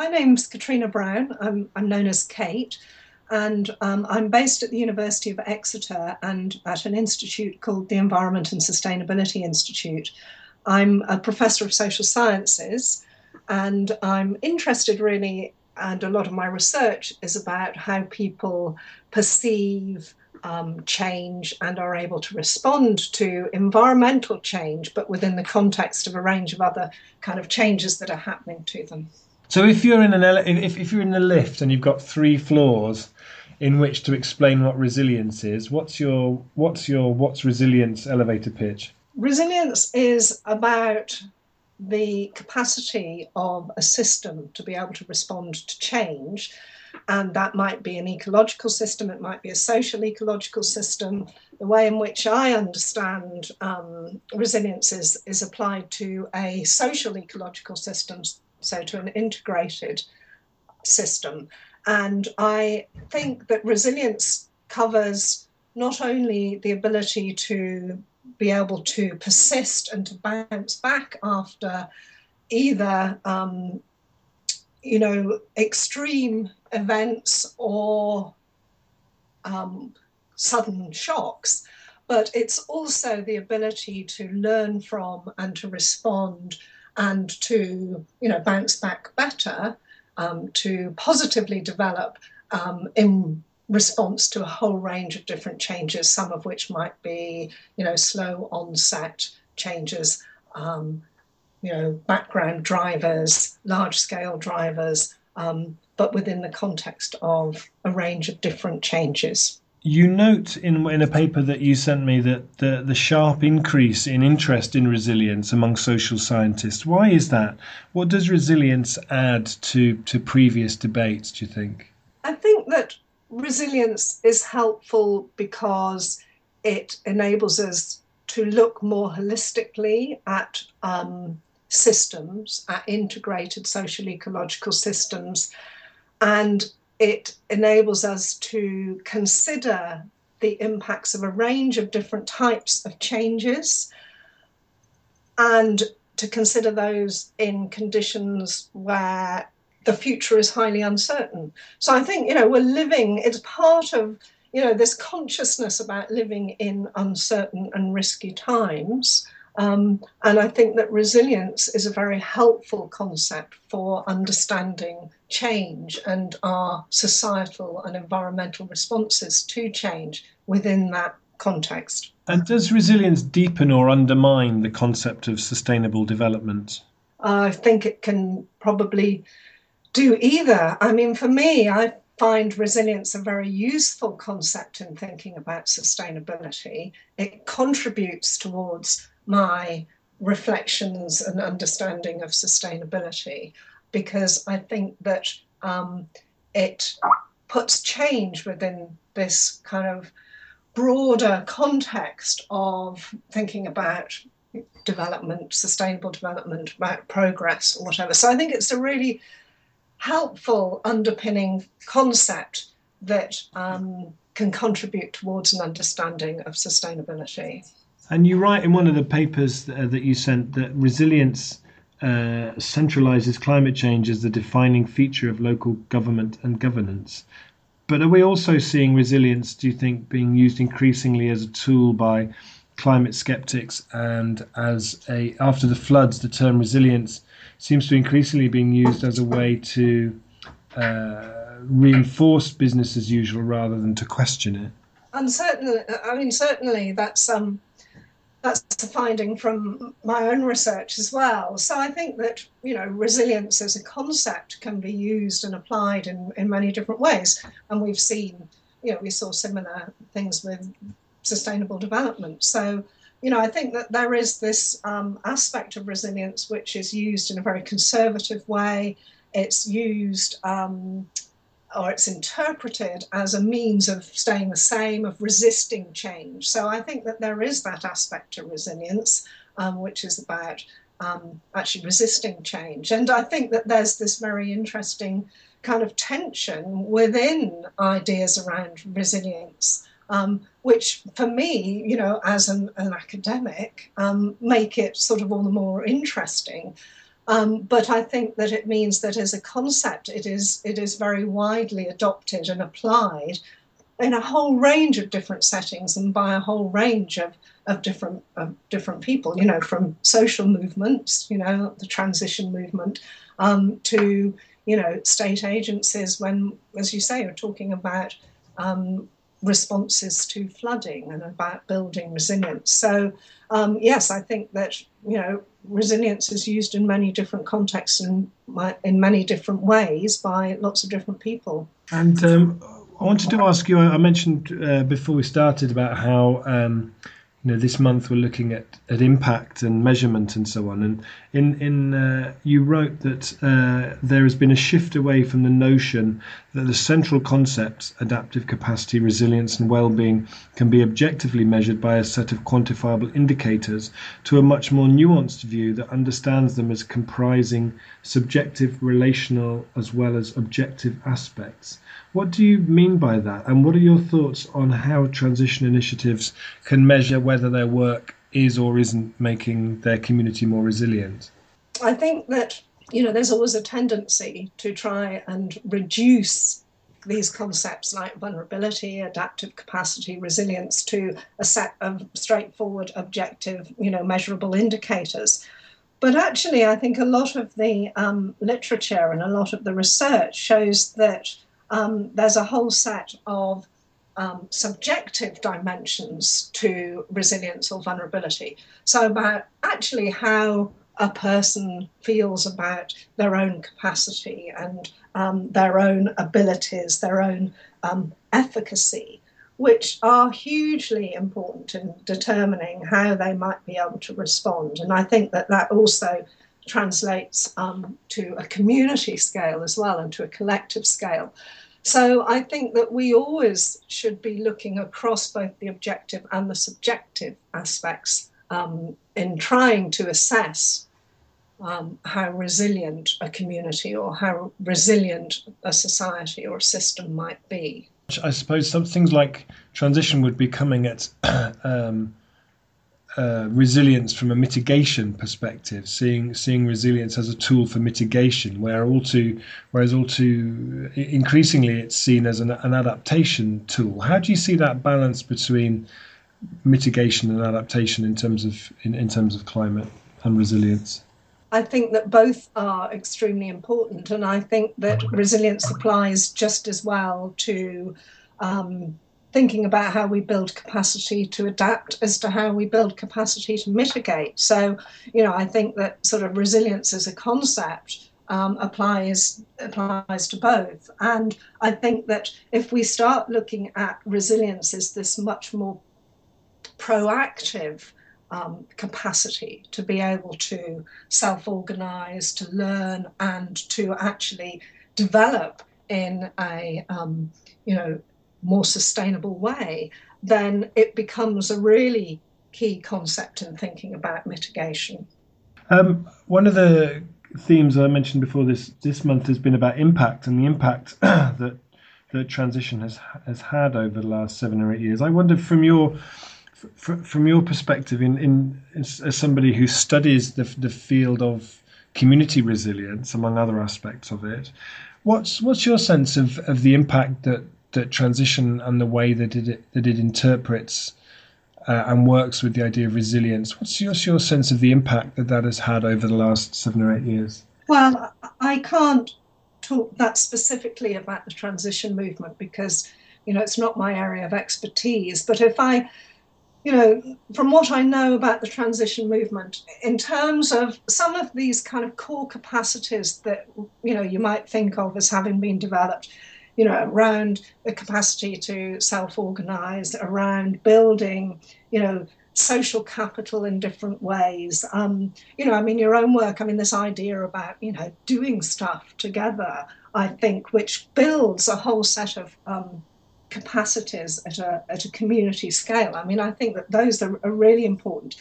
my name's Katrina Brown. I'm, I'm known as Kate, and um, I'm based at the University of Exeter and at an institute called the Environment and Sustainability Institute. I'm a professor of social sciences, and I'm interested really, and a lot of my research is about how people perceive um, change and are able to respond to environmental change, but within the context of a range of other kind of changes that are happening to them. So if you're in an ele- if, if you're in a lift and you've got three floors in which to explain what resilience is, what's your what's your what's resilience elevator pitch? Resilience is about the capacity of a system to be able to respond to change and that might be an ecological system, it might be a social ecological system. The way in which I understand um, resilience is, is applied to a social ecological system, so to an integrated system. And I think that resilience covers not only the ability to be able to persist and to bounce back after either um, you know extreme events or um, sudden shocks, but it's also the ability to learn from and to respond and to you know bounce back better, um, to positively develop um, in response to a whole range of different changes, some of which might be you know slow onset changes. Um, you know, background drivers, large scale drivers, um, but within the context of a range of different changes. You note in, in a paper that you sent me that the, the sharp increase in interest in resilience among social scientists. Why is that? What does resilience add to, to previous debates, do you think? I think that resilience is helpful because it enables us to look more holistically at um, systems, at integrated social ecological systems, and it enables us to consider the impacts of a range of different types of changes and to consider those in conditions where the future is highly uncertain. So I think, you know, we're living, it's part of, you know, this consciousness about living in uncertain and risky times um, and I think that resilience is a very helpful concept for understanding change and our societal and environmental responses to change within that context. And does resilience deepen or undermine the concept of sustainable development? I think it can probably do either. I mean, for me, I find resilience a very useful concept in thinking about sustainability. It contributes towards my reflections and understanding of sustainability because I think that um, it puts change within this kind of broader context of thinking about development, sustainable development, about progress, or whatever. So I think it's a really helpful underpinning concept that um, can contribute towards an understanding of sustainability. And you write in one of the papers uh, that you sent that resilience uh, centralizes climate change as the defining feature of local government and governance. But are we also seeing resilience, do you think, being used increasingly as a tool by climate skeptics and as a after the floods the term resilience seems to increasingly being used as a way to uh, reinforce business as usual rather than to question it and certainly i mean certainly that's um that's a finding from my own research as well. So I think that you know resilience as a concept can be used and applied in, in many different ways, and we've seen you know we saw similar things with sustainable development. So you know I think that there is this um, aspect of resilience which is used in a very conservative way. It's used um, or it's interpreted as a means of staying the same, of resisting change. So I think that there is that aspect to resilience, um, which is about um, actually resisting change. And I think that there's this very interesting kind of tension within ideas around resilience. Um, which for me, you know, as an, an academic, um, make it sort of all the more interesting Um, but I think that it means that as a concept, it is it is very widely adopted and applied in a whole range of different settings and by a whole range of, of different of different people. You know, from social movements, you know, the transition movement, um, to you know state agencies. When, as you say, you're talking about um, responses to flooding and about building resilience. So, um, yes, I think that you know resilience is used in many different contexts and in many different ways by lots of different people. And um, I wanted to ask you. I mentioned uh, before we started about how um, you know this month we're looking at, at impact and measurement and so on and in in uh, you wrote that uh, there has been a shift away from the notion that the central concepts adaptive capacity resilience and well-being can be objectively measured by a set of quantifiable indicators to a much more nuanced view that understands them as comprising subjective relational as well as objective aspects what do you mean by that? And what are your thoughts on how transition initiatives can measure whether their work is or isn't making their community more resilient? I think that, you know, there's always a tendency to try and reduce these concepts like vulnerability, adaptive capacity, resilience to a set of straightforward, objective, you know, measurable indicators. But actually, I think a lot of the um, literature and a lot of the research shows that um, there's a whole set of um, subjective dimensions to resilience or vulnerability. So, about actually how a person feels about their own capacity and um, their own abilities, their own um, efficacy, which are hugely important in determining how they might be able to respond. And I think that that also translates um, to a community scale as well and to a collective scale. So I think that we always should be looking across both the objective and the subjective aspects um, in trying to assess um, how resilient a community or how resilient a society or a system might be. I suppose some things like transition would be coming at um, uh, resilience from a mitigation perspective, seeing seeing resilience as a tool for mitigation, where all too whereas all too increasingly it's seen as an, an adaptation tool. How do you see that balance between mitigation and adaptation in terms of in, in terms of climate and resilience? I think that both are extremely important, and I think that resilience applies just as well to um, thinking about how we build capacity to adapt as to how we build capacity to mitigate. So, you know, I think that sort of resilience as a concept um, applies applies to both. And I think that if we start looking at resilience as this much more proactive um, capacity to be able to self-organize, to learn, and to actually develop in a um, you know more sustainable way, then it becomes a really key concept in thinking about mitigation. Um, one of the themes I mentioned before this this month has been about impact and the impact that that transition has has had over the last seven or eight years. I wonder from your from your perspective, in, in as somebody who studies the the field of community resilience, among other aspects of it, what's what's your sense of, of the impact that that transition and the way that it that it interprets uh, and works with the idea of resilience. What's your, your sense of the impact that that has had over the last seven or eight years? Well, I can't talk that specifically about the transition movement because you know it's not my area of expertise. But if I you know, from what I know about the transition movement, in terms of some of these kind of core capacities that you know you might think of as having been developed, you know, around the capacity to self-organize, around building, you know, social capital in different ways. Um, you know, I mean, your own work, I mean, this idea about, you know, doing stuff together, I think, which builds a whole set of um, capacities at a, at a community scale. I mean, I think that those are, are really important.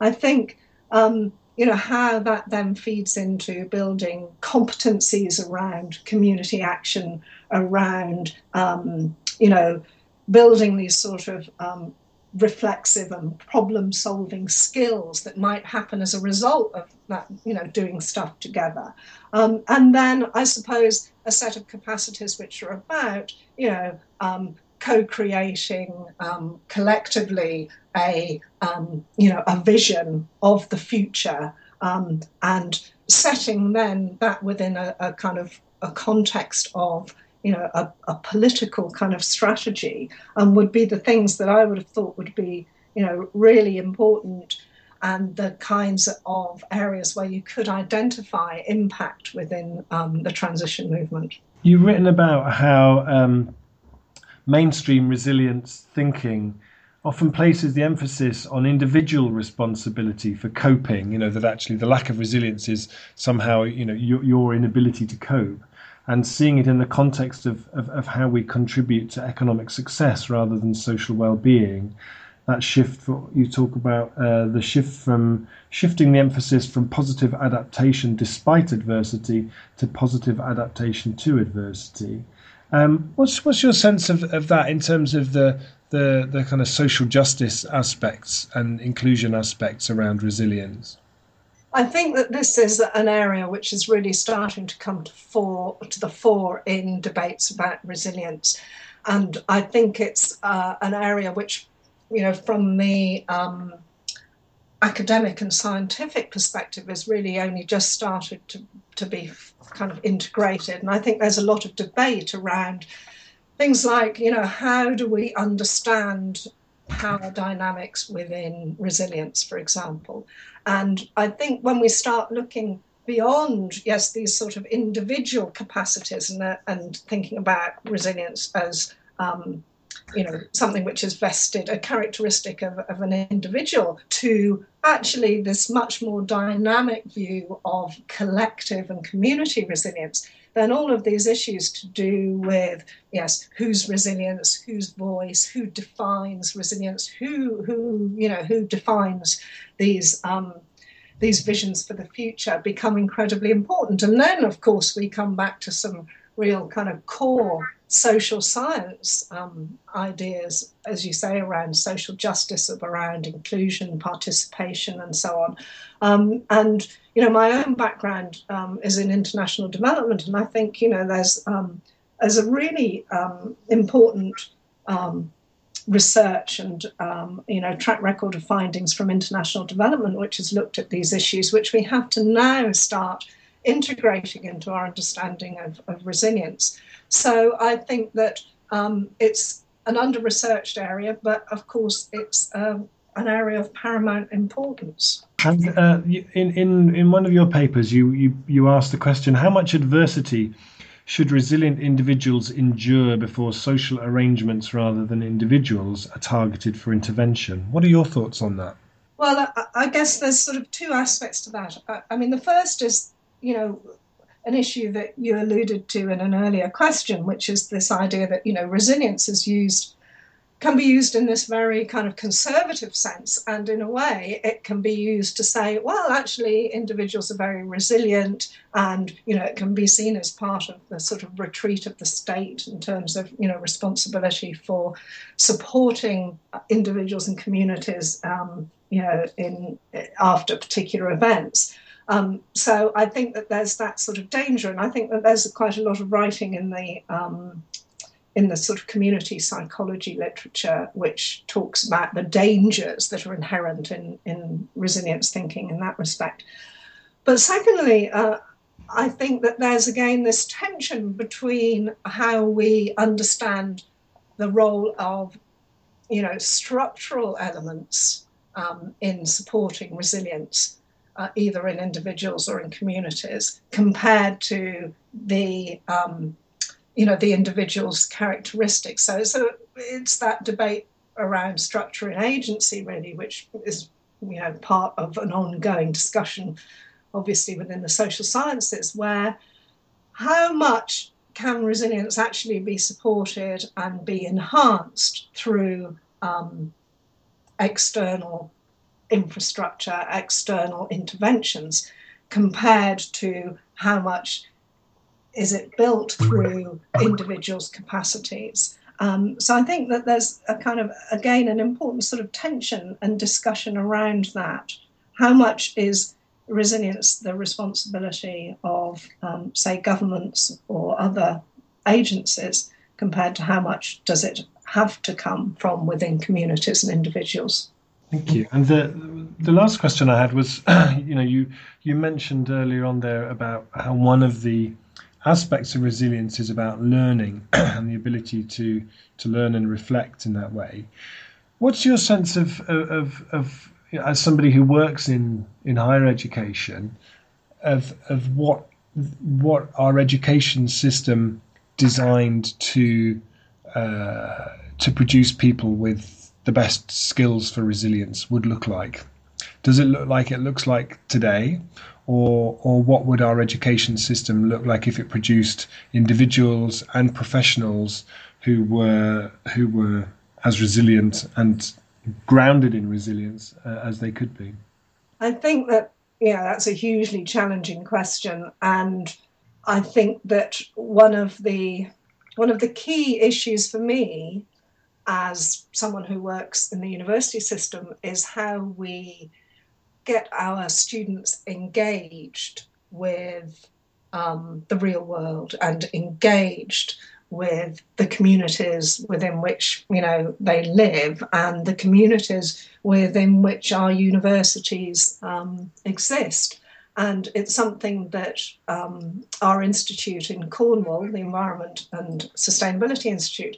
I think um, you know how that then feeds into building competencies around community action around um, you know building these sort of um, reflexive and problem solving skills that might happen as a result of that you know doing stuff together. Um, and then i suppose a set of capacities which are about you know um, co-creating um, collectively a um, you know a vision of the future um, and setting then that within a, a, kind of a context of you know a, a political kind of strategy um, would be the things that I would have thought would be you know really important and the kinds of areas where you could identify impact within um, the transition movement. You've written about how um, mainstream resilience thinking often places the emphasis on individual responsibility for coping. You know that actually the lack of resilience is somehow you know your, your inability to cope, and seeing it in the context of, of, of how we contribute to economic success rather than social well-being that shift you talk about uh, the shift from shifting the emphasis from positive adaptation despite adversity to positive adaptation to adversity. Um, what's what's your sense of, of that in terms of the, the the kind of social justice aspects and inclusion aspects around resilience? I think that this is an area which is really starting to come to, fore, to the fore in debates about resilience. And I think it's uh, an area which you know, from the um, academic and scientific perspective, has really only just started to, to be kind of integrated. And I think there's a lot of debate around things like, you know, how do we understand power dynamics within resilience, for example? And I think when we start looking beyond, yes, these sort of individual capacities and, and thinking about resilience as um, you know something which is vested a characteristic of, of an individual to actually this much more dynamic view of collective and community resilience then all of these issues to do with yes whose resilience whose voice who defines resilience who who you know who defines these um, these visions for the future become incredibly important. And then of course we come back to some real kind of core social science um, ideas, as you say, around social justice, around inclusion, participation, and so on. Um, and you know, my own background um, is in international development, and I think you know there's um, there's a really um, important um, research and um, you know track record of findings from international development, which has looked at these issues, which we have to now start integrating into our understanding of, of resilience. So I think that um, it's an under researched area, but of course it's um, an area of paramount importance. And uh, in, in, in one of your papers, you, you, you asked the question how much adversity should resilient individuals endure before social arrangements rather than individuals are targeted for intervention? What are your thoughts on that? Well, I, I guess there's sort of two aspects to that. I, I mean, the first is, you know, an issue that you alluded to in an earlier question, which is this idea that you know resilience is used can be used in this very kind of conservative sense, and in a way, it can be used to say, well, actually, individuals are very resilient, and you know it can be seen as part of the sort of retreat of the state in terms of you know responsibility for supporting individuals and communities, um, you know, in after particular events. Um, so I think that there's that sort of danger, and I think that there's quite a lot of writing in the um, in the sort of community psychology literature which talks about the dangers that are inherent in, in resilience thinking in that respect. But secondly, uh, I think that there's again this tension between how we understand the role of, you know, structural elements um, in supporting resilience uh, either in individuals or in communities, compared to the um, you know the individual's characteristics. So, so it's that debate around structure and agency really, which is you know part of an ongoing discussion, obviously within the social sciences, where how much can resilience actually be supported and be enhanced through um, external infrastructure, external interventions, compared to how much is it built through individuals' capacities. Um, so I think that there's a kind of, again, an important sort of tension and discussion around that. How much is resilience the responsibility of, um, say, governments or other agencies compared to how much does it have to come from within communities and individuals. Thank you. And the the last question I had was, you know, you you mentioned earlier on there about how one of the aspects of resilience is about learning and the ability to to learn and reflect in that way. What's your sense of of, of as somebody who works in in higher education of of what what our education system designed to uh, to produce people with the best skills for resilience would look like? Does it look like it looks like today, or or what would our education system look like if it produced individuals and professionals who were who were as resilient and grounded in resilience uh, as they could be? I think that yeah, that's a hugely challenging question, and I think that one of the one of the key issues for me as someone who works in the university system is how we get our students engaged with um, the real world and engaged with the communities within which you know they live and the communities within which our universities um, exist. And it's something that um, our institute in Cornwall, the Environment and Sustainability Institute,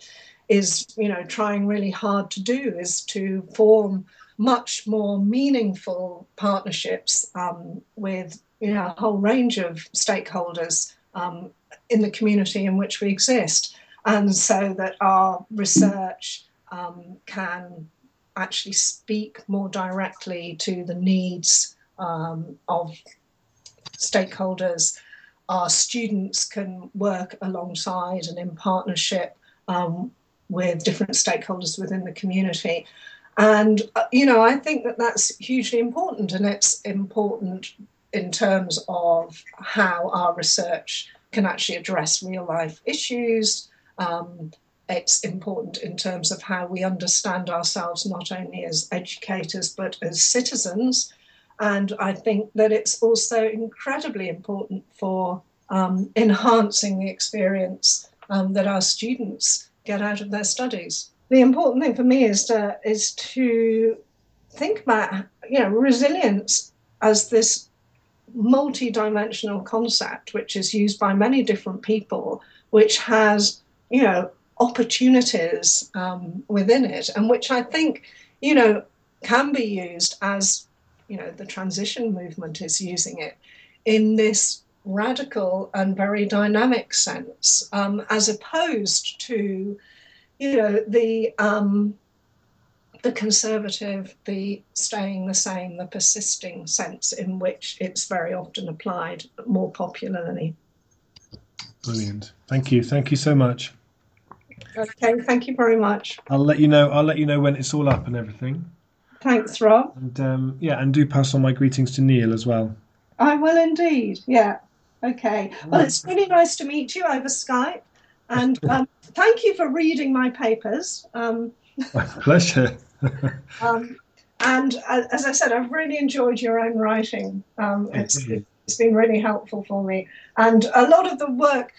is you know trying really hard to do is to form much more meaningful partnerships um, with you know, a whole range of stakeholders um, in the community in which we exist, and so that our research um, can actually speak more directly to the needs um, of stakeholders. Our students can work alongside and in partnership um, with different stakeholders within the community. And, uh, you know, I think that that's hugely important, and it's important in terms of how our research can actually address real life issues. Um, it's important in terms of how we understand ourselves not only as educators but as citizens. And I think that it's also incredibly important for um, enhancing the experience um, that our students get out of their studies. The important thing for me is to is to think about you know resilience as this multi-dimensional concept which is used by many different people which has you know opportunities um, within it and which i think you know can be used as you know the transition movement is using it in this radical and very dynamic sense um, as opposed to you know the um, the conservative, the staying the same, the persisting sense in which it's very often applied more popularly. Brilliant. Thank you. Thank you so much. Okay, thank you very much. I'll let you know. I'll let you know when it's all up and everything. Thanks, Rob. And um, yeah, and do pass on my greetings to Neil as well. I will indeed. Yeah. Okay. Well, it's really nice to meet you over Skype. And um, thank you for reading my papers. Um, my pleasure. um, and uh, as I said, I've really enjoyed your own writing. Um, it's, it's been really helpful for me. And a lot of the work,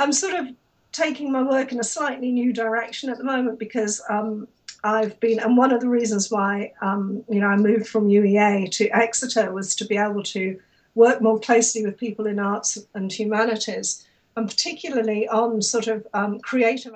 I'm sort of taking my work in a slightly new direction at the moment because um, I've been, and one of the reasons why um, you know I moved from UEA to Exeter was to be able to work more closely with people in arts and humanities and particularly on sort of um, creative